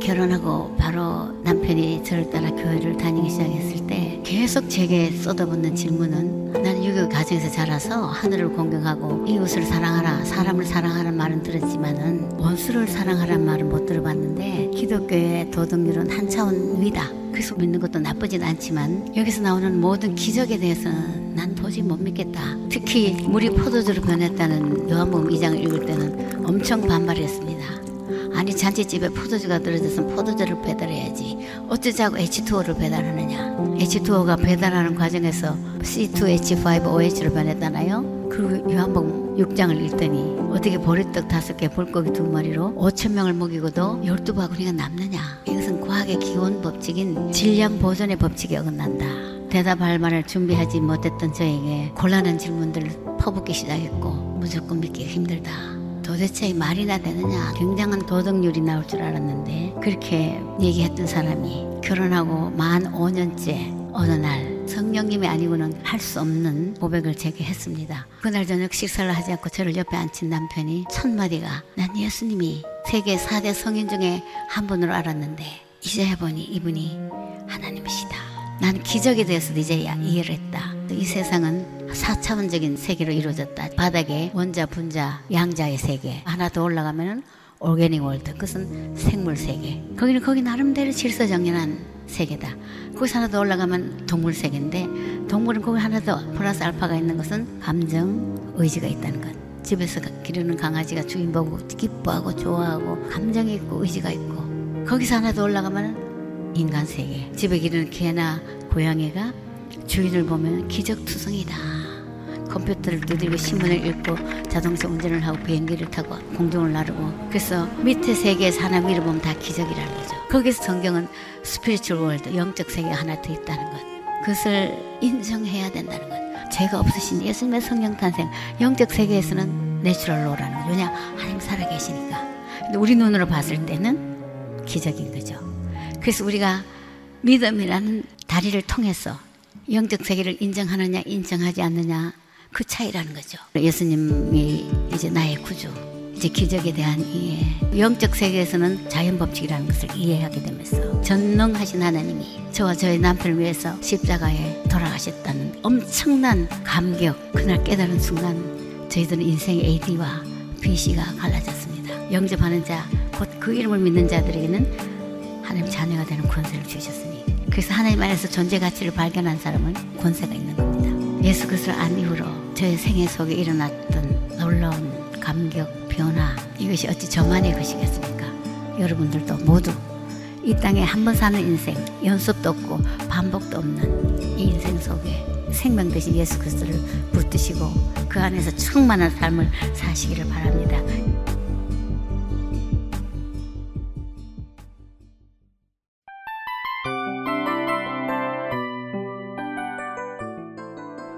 결혼하고 바로 남편이 저를 따라 교회를 다니기 시작했을 때 계속 제게 쏟아붓는 질문은 나는 유교 가정에서 자라서 하늘을 공경하고 이웃을 사랑하라 사람을 사랑하라는 말은 들었지만은 원수를 사랑하라는 말은 못 들어봤는데 기독교의 도덕률은 한 차원 위다. 그래서 믿는 것도 나쁘진 않지만 여기서 나오는 모든 기적에 대해서는 난 도저히 못 믿겠다. 특히 물이 포도주로 변했다는 요한복음 2장을 읽을 때는 엄청 반발했습니다 아니 잔치집에 포도주가 떨어져서 포도주를 배달해야지. 어쩌자고 H2O를 배달하느냐? H2O가 배달하는 과정에서 C2H5OH로 변했잖아요? 그리고 요한복음 6장을 읽더니 어떻게 보리떡 다섯 개 물고기 두 마리로 5천 명을 먹이고도 12바구니가 남느냐? 이것은 과학의 기본 법칙인 질량 보존의 법칙에 어긋난다. 대답할 말을 준비하지 못했던 저에게 곤란한 질문들을 퍼붓기 시작했고 무조건 믿기가 힘들다 도대체 말이나 되느냐 굉장한 도덕률이 나올 줄 알았는데 그렇게 얘기했던 사람이 결혼하고 만 5년째 어느 날 성령님이 아니고는 할 수 없는 고백을 제게 했습니다. 그날 저녁 식사를 하지 않고 저를 옆에 앉힌 남편이 첫 마디가 난 예수님이 세계 4대 성인 중에 한 분으로 알았는데 이제 해보니 이분이 하나님이시다. 난 기적에 대해서도 이제야 이해를 했다. 이 세상은 4차원적인 세계로 이루어졌다. 바닥에 원자, 분자, 양자의 세계. 하나 더 올라가면은 organic world. 그것은 생물 세계. 거기는 거기 나름대로 질서정연한 세계다. 거기서 하나 더 올라가면 동물 세계인데 동물은 거기 하나 더 플러스 알파가 있는 것은 감정, 의지가 있다는 것. 집에서 기르는 강아지가 주인 보고 기뻐하고 좋아하고 감정이 있고 의지가 있고 거기서 하나 더 올라가면 인간 세계. 집에 기르는 개나 고양이가 주인을 보면 기적투성이다. 컴퓨터를 두들고 신문을 읽고 자동차 운전을 하고 비행기를 타고 공중을 나르고 그래서 밑에 세계에 사람 위를 보면 다 기적이라는 거죠. 거기서 성경은 spiritual world 영적 세계가 하나 더 있다는 것. 그것을 인정해야 된다는 것. 죄가 없으신 예수님의 성령 탄생 영적 세계에서는 natural law라는 거죠. 왜냐 하나님 살아 계시니까. 근데 우리 눈으로 봤을 때는 기적인 거죠. 그래서 우리가 믿음이라는 다리를 통해서 영적 세계를 인정하느냐 인정하지 않느냐 그 차이라는 거죠. 예수님이 이제 나의 구주, 이제 기적에 대한 이해. 영적 세계에서는 자연 법칙이라는 것을 이해하게 되면서 전능하신 하나님이 저와 저의 남편을 위해서 십자가에 돌아가셨다는 엄청난 감격. 그날 깨달은 순간 저희들은 인생의 AD와 BC가 갈라졌습니다. 영접하는 자, 곧 그 이름을 믿는 자들에게는 하나님 자녀가 되는 권세를 주셨으니 그래서 하나님 안에서 존재 가치를 발견한 사람은 권세가 있는 겁니다. 예수 그리스도를 안 이후로 저의 생애 속에 일어났던 놀라운 감격, 변화 이것이 어찌 저만의 것이겠습니까? 여러분들도 모두 이 땅에 한 번 사는 인생 연습도 없고 반복도 없는 이 인생 속에 생명 되신 예수 그리스도를 붙드시고 그 안에서 충만한 삶을 사시기를 바랍니다.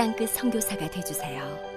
땅끝 성교사가 되주세요